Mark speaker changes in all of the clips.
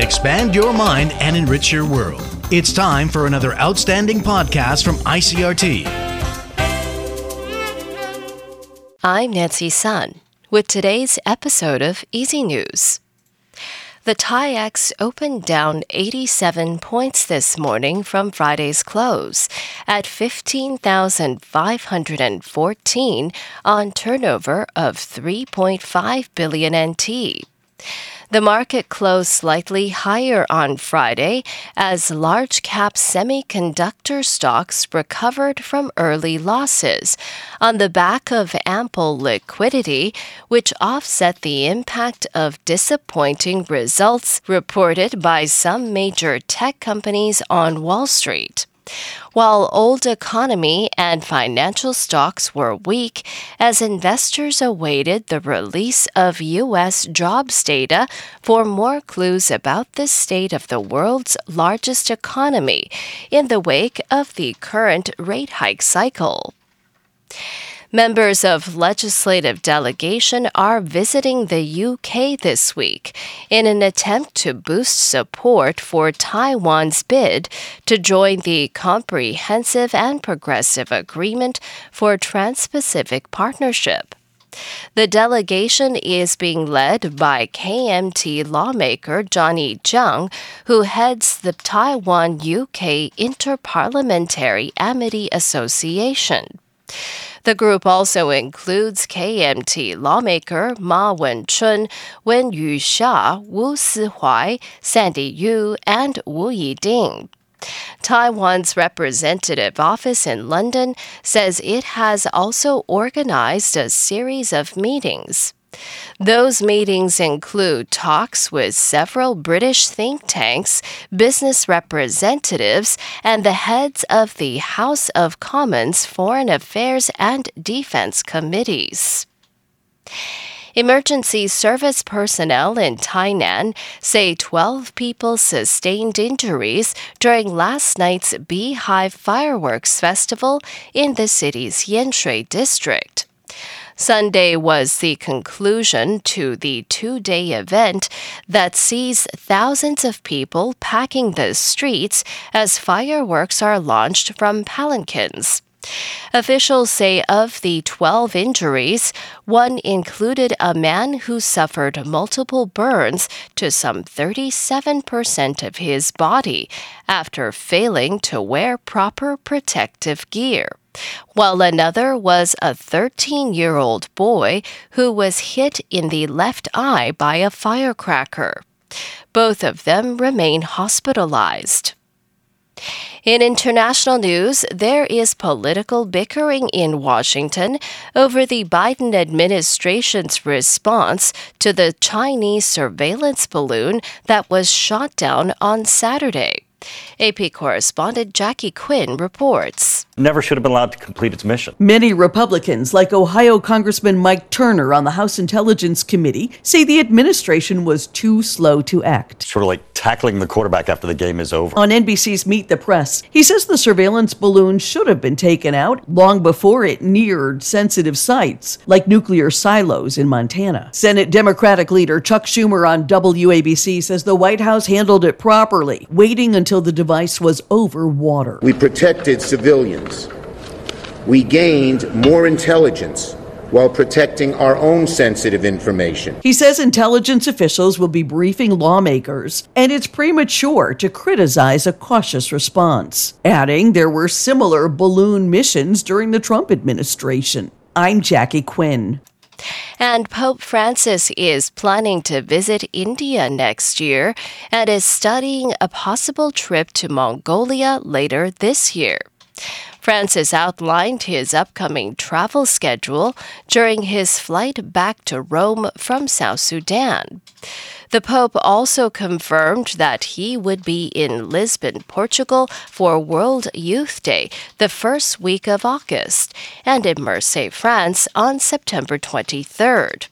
Speaker 1: Expand your mind and enrich your world. It's time for another outstanding podcast from ICRT.
Speaker 2: I'm Nancy Sun with today's episode of EZ News. The TAIEX opened down 87 points this morning from Friday's close at 15,514 on turnover of 3.5 billion NT. The market closed slightly higher on Friday as large cap semiconductor stocks recovered from early losses on the back of ample liquidity, which offset the impact of disappointing results reported by some major tech companies on Wall Street while old economy and financial stocks were weak as investors awaited the release of U.S. jobs data for more clues about the state of the world's largest economy in the wake of the current rate hike cycle. Members of legislative delegation are visiting the UK this week in an attempt to boost support for Taiwan's bid to join the Comprehensive and Progressive Agreement for Trans-Pacific Partnership. The delegation is being led by KMT lawmaker Johnny Chiang, who heads the Taiwan UK Interparliamentary Amity Association. The group also includes KMT lawmaker Ma Wen-chun, Wen Yu-hsia, Wu Si-huai, Sandy Yu, and Wu Yi-ding. Taiwan's representative office in London says it has also organized a series of meetings. Those meetings include talks with several British think tanks, business representatives, and the heads of the House of Commons Foreign Affairs and Defense Committees. Emergency service personnel in Tainan say 12 people sustained injuries during last night's Beehive Fireworks Festival in the city's Yanshui district. Sunday was the conclusion to the two day event that sees thousands of people packing the streets as fireworks are launched from palanquins. Officials say of the 12 injuries, one included a man who suffered multiple burns to some 37% of his body after failing to wear proper protective gear while another was a 13 year old boy who was hit in the left eye by a firecracker. Both of them remain hospitalized. In international news, there is political bickering in Washington over the Biden administration's response to the Chinese surveillance balloon that was shot down on Saturday. AP correspondent Jackie Quinn reports.
Speaker 3: Never should have been allowed to complete its mission.
Speaker 4: Many Republicans, like Ohio Congressman Mike Turner on the House Intelligence Committee, say the administration was too slow to act.
Speaker 3: Sort of like tackling the quarterback after the game is over.
Speaker 4: On NBC's Meet the Press, he says the surveillance balloon should have been taken out long before it neared sensitive sites like nuclear silos in Montana. Senate Democratic leader Chuck Schumer on WABC says the White House handled it properly, waiting until until the device was over water.
Speaker 5: We protected civilians. We gained more intelligence while protecting our own sensitive information.
Speaker 4: He says intelligence officials will be briefing lawmakers, and it's premature to criticize a cautious response, adding there were similar balloon missions during the Trump administration. I'm Jackie Quinn.
Speaker 2: And Pope Francis is planning to visit India next year and is studying a possible trip to Mongolia later this year. Francis outlined his upcoming travel schedule during his flight back to Rome from South Sudan. The Pope also confirmed that he would be in Lisbon, Portugal for World Youth Day the first week of August and in Marseille, France on September 23rd.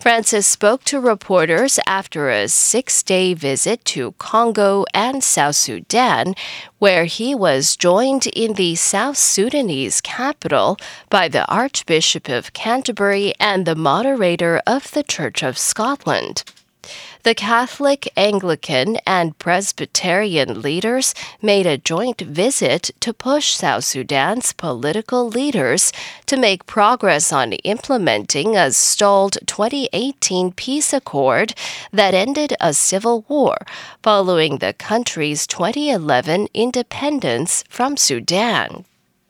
Speaker 2: Francis spoke to reporters after a six day visit to Congo and South Sudan, where he was joined in the South Sudanese capital by the Archbishop of Canterbury and the moderator of the Church of Scotland. The Catholic, Anglican, and Presbyterian leaders made a joint visit to push South Sudan's political leaders to make progress on implementing a stalled 2018 peace accord that ended a civil war following the country's 2011 independence from Sudan.